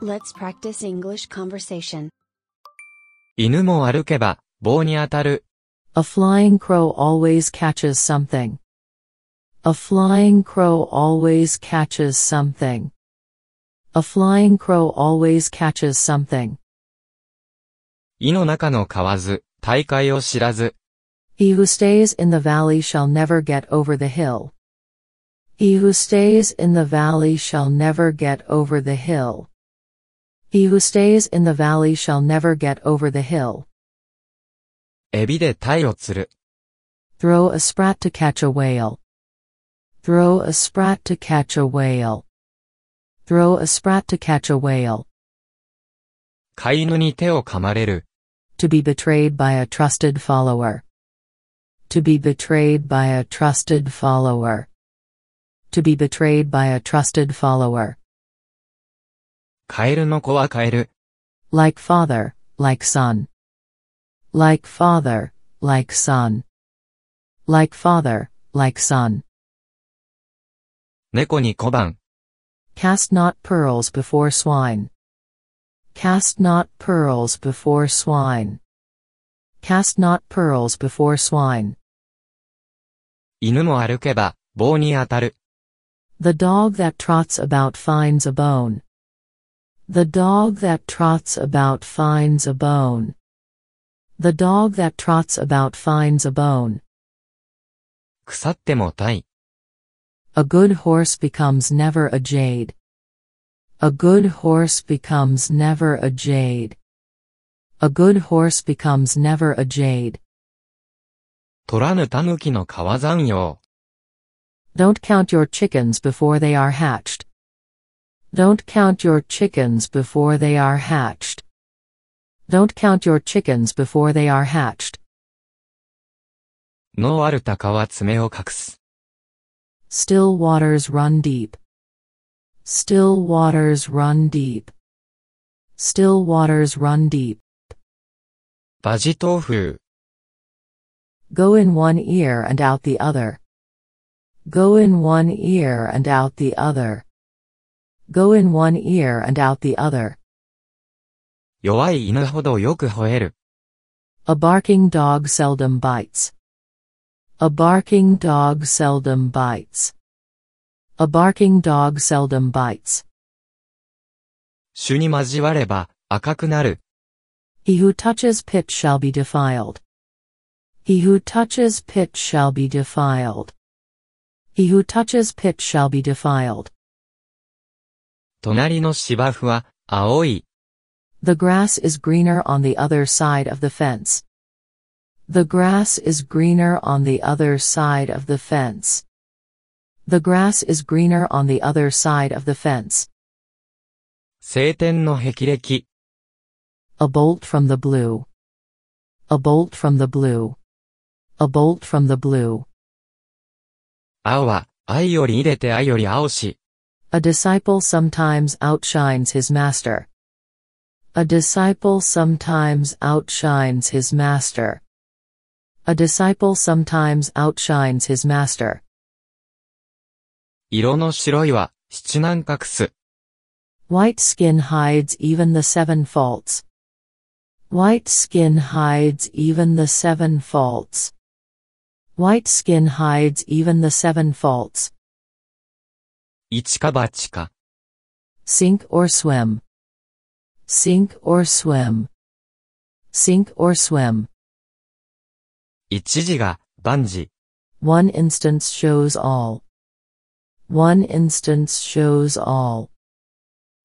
Let's practice English conversation. 犬も歩けば棒に当たる。 A flying crow always catches something. A flying crow always catches something. A flying crow always catches something. 井の中の蛙、大海を知らず。 He who stays in the valley shall never get over the hill. He who stays in the valley shall never get over the hill. He who stays in the valley shall never get over the hill. エビで鯛を釣る。 Throw a sprat to catch a whale. Throw a sprat to catch a whale. Throw a sprat to catch a whale. 飼い犬に手を噛まれる。 To be betrayed by a trusted follower. To be betrayed by a trusted follower. To be betrayed by a trusted follower. カエルの子はカエル。Like father, like son. Like father, like son. Like father, like son. 猫に小判。Cast not pearls before swine. Cast not pearls before swine. Cast not pearls before swine. 犬も歩けば棒に当たる。The dog that trots about finds a bone. The dog that trots about finds a bone. The dog that trots about finds a bone. 腐っても鯛。 A good horse becomes never a jade. A good horse becomes never a jade. A good horse becomes never a jade. 取らぬ狸の川山用。 Don't count your chickens before they are hatched. Don't count your chickens before they are hatched. Don't count your chickens before they are hatched. のある鷹は爪を隠す。 Still waters run deep. Still waters run deep. Still waters run deep. バジ豆腐。 Go in one ear and out the other. Go in one ear and out the other. Go in one ear and out the other. 弱い犬ほどよく吠える。 A barking dog seldom bites. A barking dog seldom bites. A barking dog seldom bites. 主に交われば赤くなる。 He who touches pitch shall be defiled. He who touches pitch shall be defiled. He who touches pitch shall be defiled. 隣の芝生は青い。The grass is greener on the other side of the fence. The grass is greener on the other side of the fence. The grass is greener on the other side of the fence. 晴天の霹靂。A bolt from the blue. A bolt from the blue. A bolt from the blue. 青は愛より入れて愛より青し。A disciple sometimes outshines his master. A disciple sometimes outshines his master. A disciple sometimes outshines his master. 色の白いは七難隠す。 White skin hides even the seven faults. White skin hides even the seven faults. White skin hides even the seven faults. 一か八か。Sink or swim. Sink or swim. Sink or swim. 一時が万事。One instance shows all. One instance shows all.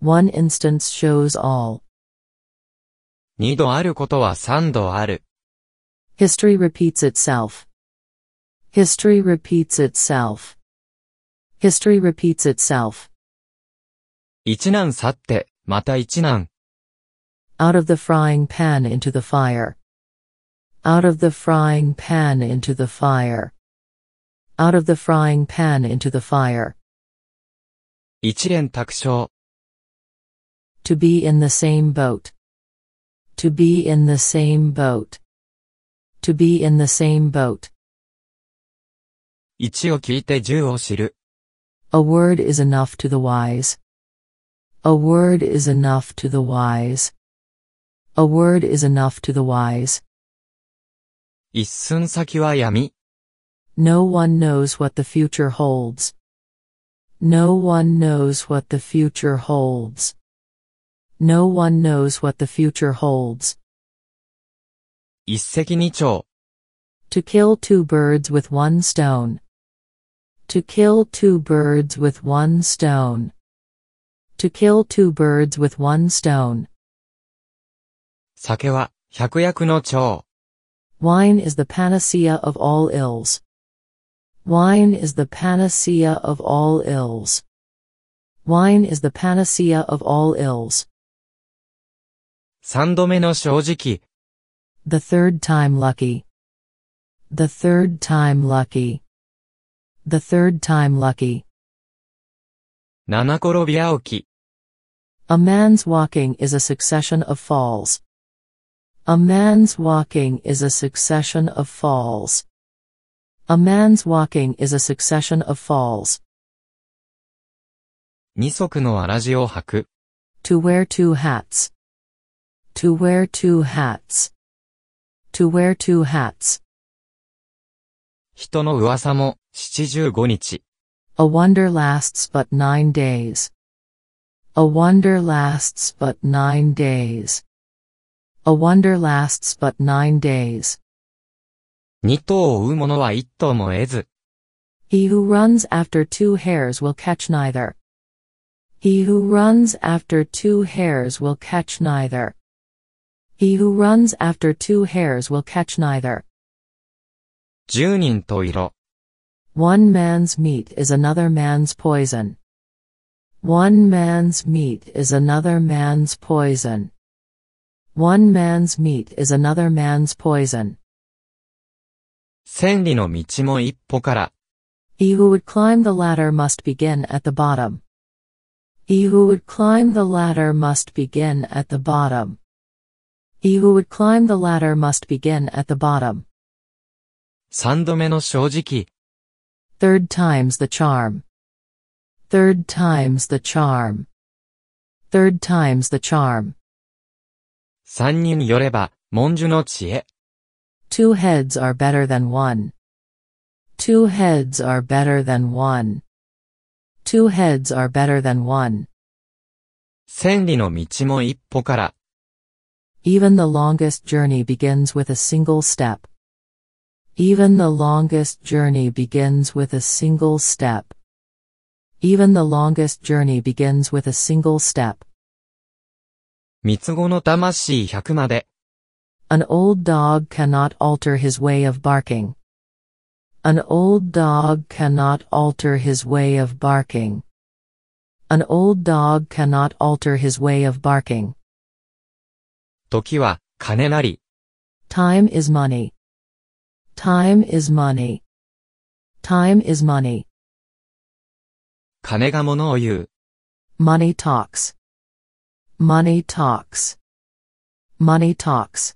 One instance shows all. 二度あることは三度ある。History repeats itself. History repeats itself. History repeats itself. 一難去って、また一難。 Out of the frying pan into the fire. Out of the frying pan into the fire. Out of the frying pan into the fire. 一連卓章。 To be in the same boat. To be in the same boat. To be in the same boat. 一を聞いて十を知る。 A word is enough to the wise. A word is enough to the wise. A word is enough to the wise. 一寸先は闇。 No one knows what the future holds. No one knows what the future holds. No one knows what the future holds. 一石二鳥。 To kill two birds with one stone. To kill two birds with one stone. To kill two birds with one stone. 酒は百薬の長。 Wine is the panacea of all ills. Wine is the panacea of all ills. Wine is the panacea of all ills. 三度目の正直。 The third time lucky. The third time lucky. The third time lucky. 七転び青き。 A man's walking is a succession of falls. A man's walking is a succession of falls. A man's walking is a succession of falls. 二足のわらじを履く。 To wear two hats. To wear two hats. To wear two hats. 人の噂も 七十五日。A wonder lasts but nine days. A wonder lasts but nine days. A wonder lasts but nine days. 二頭を追う者は一頭も得ず。He who runs after two hares will catch neither. He who runs after two hares will catch neither. He who runs after two hares will catch neither. 十人と色。One man's meat is another man's poison. One man's meat is another man's poison. One man's meat is another man's poison. 千里の道も一歩から。 He who would climb the ladder must begin at the bottom. He who would climb the ladder must begin at the bottom. He who would climb the ladder must begin at the bottom. 三度目の正直。 Third time's the charm. Third time's the charm. Third time's the charm. 三人よれば、文殊の知恵。 Two heads are better than one. Two heads are better than one. Two heads are better than one. 千里の道も一歩から。 Even the longest journey begins with a single step. Even the longest journey begins with a single step. Even the longest journey begins with a single step. 三つ子の魂百まで。 An old dog cannot alter his way of barking. An old dog cannot alter his way of barking. An old dog cannot alter his way of barking. 時は、金なり。 Time is money. Time is money. Time is money. 金が物を言う。 Money talks. Money talks. Money talks.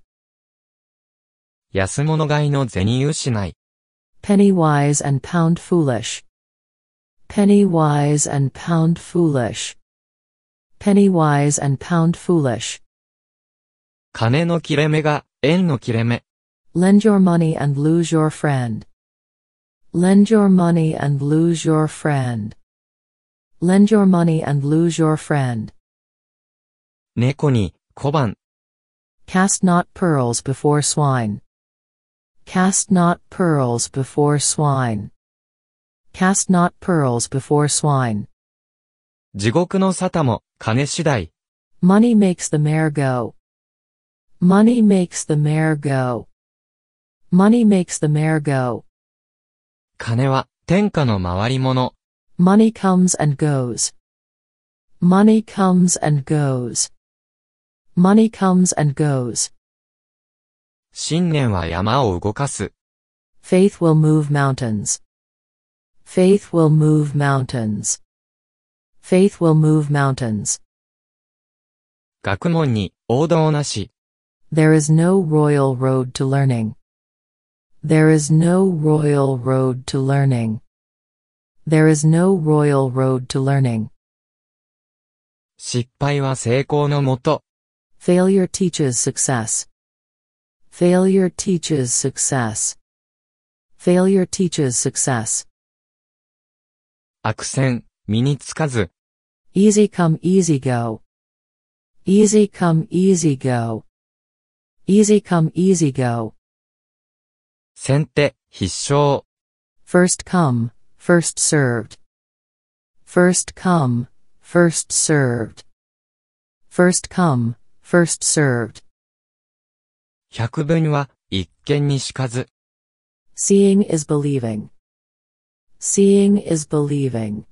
安物買いの銭失い。 Penny wise and pound foolish. Penny wise and pound foolish. Penny wise and pound foolish. 金の切れ目が、円の切れ目。 Lend your money and lose your friend. Lend your money and lose your friend. Lend your money and lose your friend. 猫に、小判。 Cast not pearls before swine. Cast not pearls before swine. Cast not pearls before swine. 地獄の沙汰も、金次第。 Money makes the mare go. Money makes the mare go. Money makes the mare go. 金は、天下の回り物。 Money comes and goes. Money comes and goes. Money comes and goes. 信念は山を動かす。 Faith will move mountains. Faith will move mountains. Faith will move mountains. 学問に、王道なし。 There is no royal road to learning. There is no royal road to learning. There is no royal road to learning. 失敗は成功のもと。 Failure teaches success. Failure teaches success. Failure teaches success. 悪戦、身につかず。 Easy come easy go. Easy come easy go. Easy come easy go. 先手、必勝。First come, first served. First come, first served. First come, first served. 百分は、一見にしかず。Seeing is believing. Seeing is believing.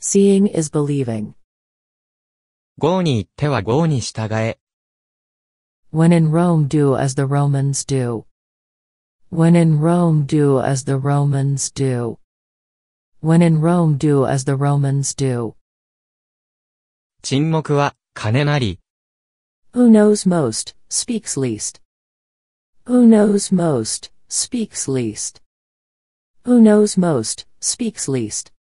Seeing is believing. 豪に行っては豪に従え。When in Rome do as the Romans do. When in Rome do as the Romans do. When in Rome do as the Romans do. 沈黙は、金なり。 Who knows most, speaks least. Who knows most, speaks least. Who knows most, speaks least.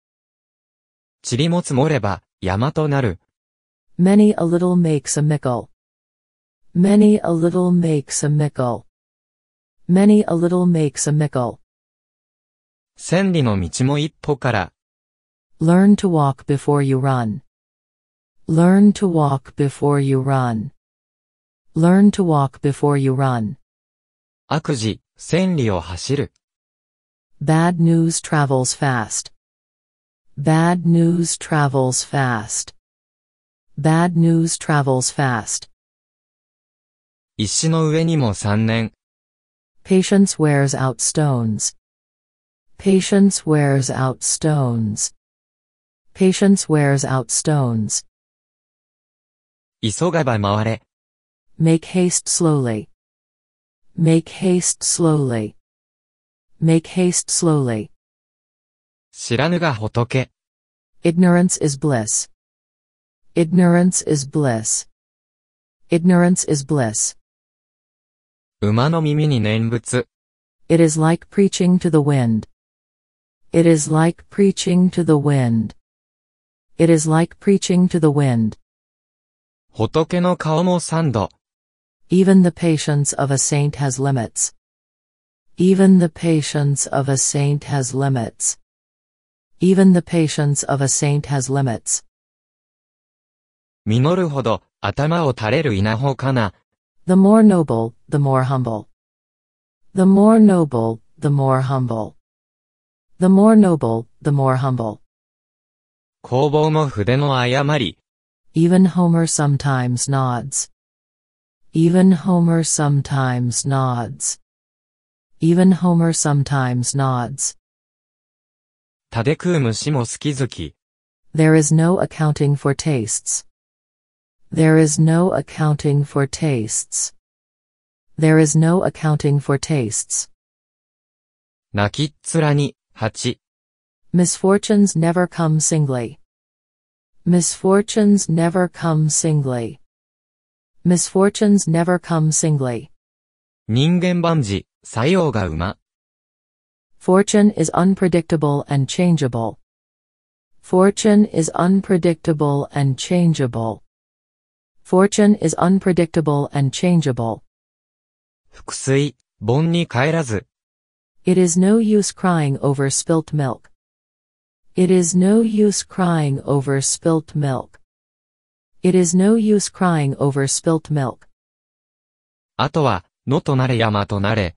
塵も積もれば、山となる。 Many a little makes a mickle. Many a little makes a mickle. Many a little makes a mickle. 千里の道も一歩から。 Learn to walk before you run. Learn to walk before you run. Learn to walk before you run. 悪事、千里を走る。 Bad news travels fast. Bad news travels fast. Bad news travels fast. 石の上にも三年。 Patience wears out stones. Patience wears out stones. Patience wears out stones. 急がば回れ。 Make haste slowly. Make haste slowly. Make haste slowly. 知らぬが仏。 Ignorance is bliss. Ignorance is bliss. Ignorance is bliss. 馬の耳に念仏。It is like preaching to the wind. It is like preaching to the wind. It is like preaching to the wind. 仏の顔も三度。Even the patience of a saint has limits. Even the patience of a saint has limits. Even the patience of a saint has limits. 実るほど、頭を垂れる稲穂かな。The more noble, the more humble. The more noble, the more humble. The more noble, the more humble. 工房も筆の誤り。 Even Homer sometimes nods. Even Homer sometimes nods. Even Homer sometimes nods. たで食う虫も好き好き。 There is no accounting for tastes. There is no accounting for tastes. There is no accounting for tastes. 泣きっ面に、蜂。 Misfortunes never come singly. Misfortunes never come singly. Misfortunes never come singly. 人間万事、作用が馬。 Fortune is unpredictable and changeable. Fortune is unpredictable and changeable. Fortune is unpredictable and changeable. 腹水、盆に帰らず。 It is no use crying over spilt milk. It is no use crying over spilt milk. It is no use crying over spilt milk. あとは、野となれ山となれ。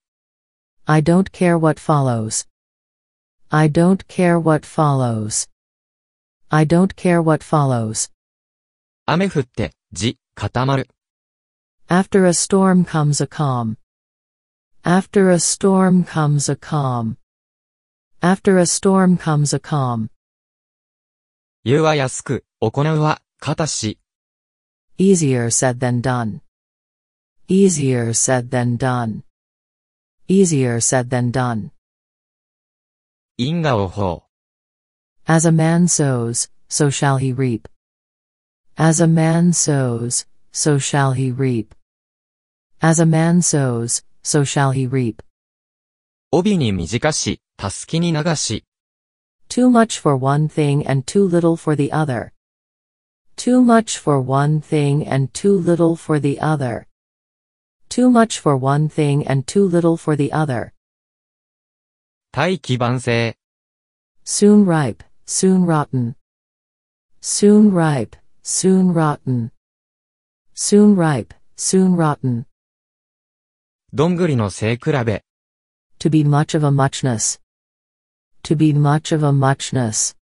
I don't care what follows. I don't care what follows. I don't care what follows. 雨降って、 地、固まる。After a storm comes a calm. After a storm comes a calm. After a storm comes a calm. 言うは安く、行うは、堅し。Easier said than done. Easier said than done. Easier said than done. 因果応報。As a man sows, so shall he reap. As a man sows, so shall he reap. As a man sows, so shall he reap. 帯に短し、たすきに流し。 Too much for one thing and too little for the other. Too much for one thing and too little for the other. Too much for one thing and too little for the other. 大器晩成。 Soon ripe, soon rotten. Soon ripe, soon rotten. Soon ripe, soon rotten. どんぐりの背比べ。 To be much of a muchness. To be much of a muchness.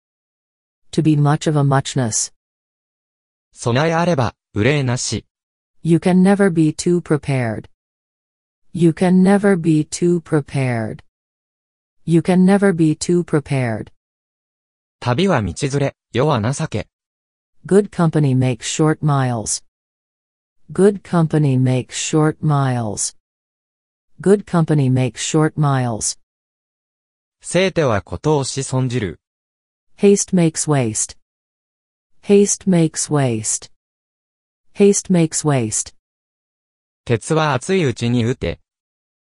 To be much of a muchness. 備えあれば、憂いなし。 You can never be too prepared. You can never be too prepared. You can never be too prepared. 旅は道連れ、世は情け。 Good company makes short miles. Good company makes short miles. Good company makes short miles. せいてはことをし損じる。 Haste makes waste. Haste makes waste. Haste makes waste. 鉄は熱いうちに打て。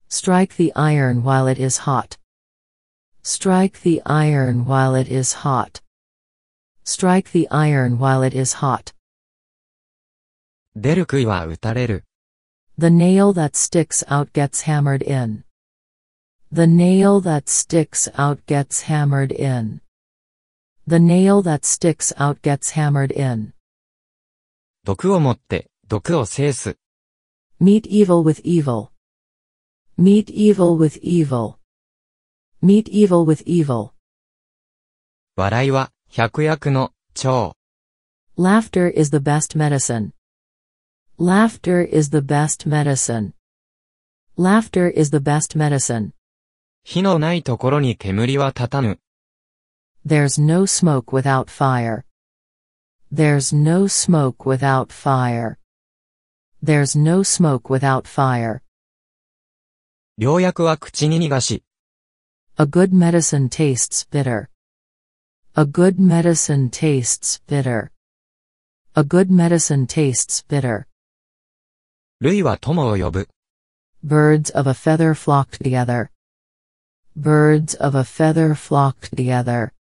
Strike the iron while it is hot. Strike the iron while it is hot. Strike the iron while it is hot. 出る杭は打たれる。 The nail that sticks out gets hammered in. The nail that sticks out gets hammered in. The nail that sticks out gets hammered in. 毒をもって、毒を制す。 Meet evil with evil. Meet evil with evil. Meet evil with evil. 笑いは、 百薬の、長。Laughter is the best medicine. Laughter is the best medicine. Laughter is the best medicine. 火のないところに煙は立たぬ。There's no smoke without fire. There's no smoke without fire. There's no smoke without fire. 良薬は口に逃がし。A good medicine tastes bitter. A good medicine tastes bitter. A good medicine tastes bitter. 類は友を呼ぶ。 Birds of a feather flock together. Birds of a feather flock together.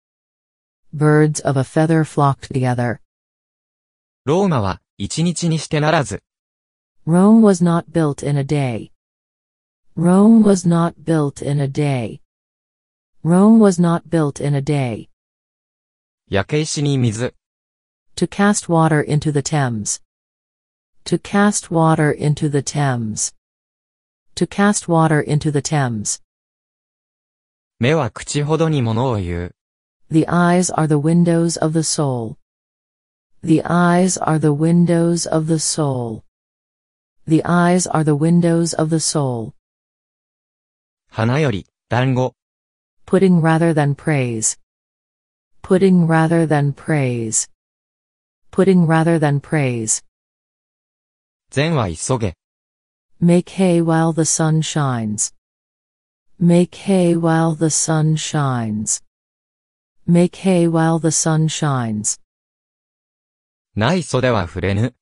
Birds of a feather flock together. ローマは、一日にしてならず。 Rome was not built in a day. Rome was not built in a day. Rome was not built in a day. 焼け石に水。 To cast water into the Thames. To cast water into the Thames. To cast water into the Thames. 目は口ほどにものを言う。 The eyes are the windows of the soul. The eyes are the windows of the soul. The eyes are the windows of the soul. 花より、団子。 Putting rather than praise. Putting rather than praise. Putting rather than praise. 善は急げ。 Make hay while the sun shines. Make hay while the sun shines. Make hay while the sun shines. ない袖は触れぬ。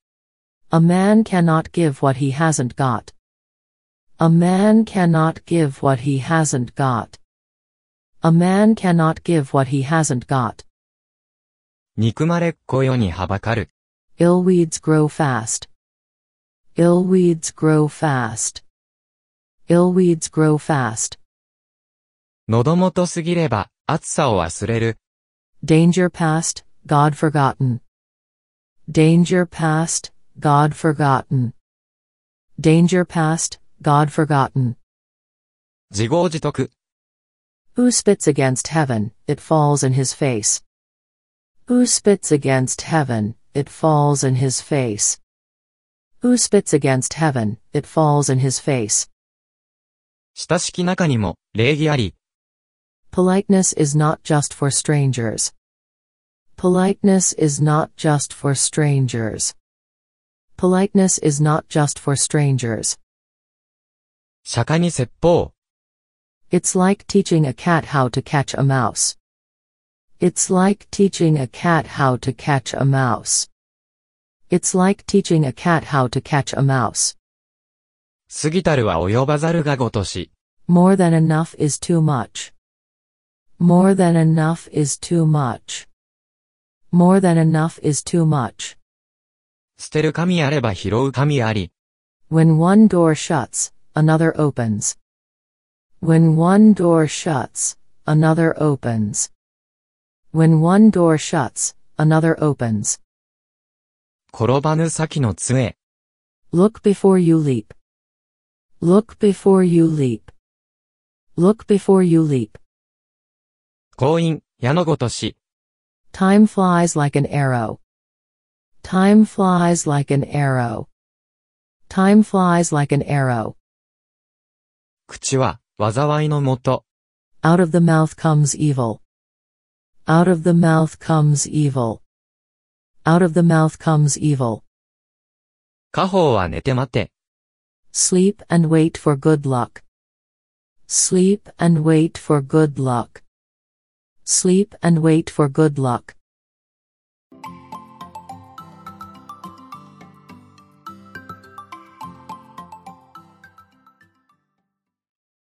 A man cannot give what he hasn't got. A man cannot give what he hasn't got. A man cannot give what he hasn't got. 憎まれっ子世にはばかる。 Ill weeds grow fast. Ill weeds grow fast. Ill weeds grow fast. 喉元すぎれば、暑さを忘れる。 Danger past, God forgotten. Danger past, God forgotten. Danger past, God forgotten. 自業自得。 Who spits against heaven, it falls in his face. Who spits against heaven, it falls in his face. Who spits against heaven, it falls in his face. 親しき中にも、礼儀あり。 Politeness is not just for strangers. Politeness is not just for strangers. Politeness is not just for strangers. 釈迦に説法。 It's like teaching a cat how to catch a mouse. It's like teaching a cat how to catch a mouse. It's like teaching a cat how to catch a mouse. 過ぎたるは及ばざるがごとし。 More than enough is too much. More than enough is too much. More than enough is too much. 捨てる神あれば拾う神あり。 When one door shuts, another opens. When one door shuts, another opens. When one door shuts, another opens. 転ばぬ先の杖。 Look before you leap. Look before you leap. Look before you leap. 婚姻、矢のごとし。 Time flies like an arrow. Time flies like an arrow. Time flies like an arrow. 口は、 災いのもと。Out of the mouth comes evil. Out of the mouth comes evil. Out of the mouth comes evil. 家宝は寝て待て。Sleep and wait for good luck. Sleep and wait for good luck. Sleep and wait for good luck.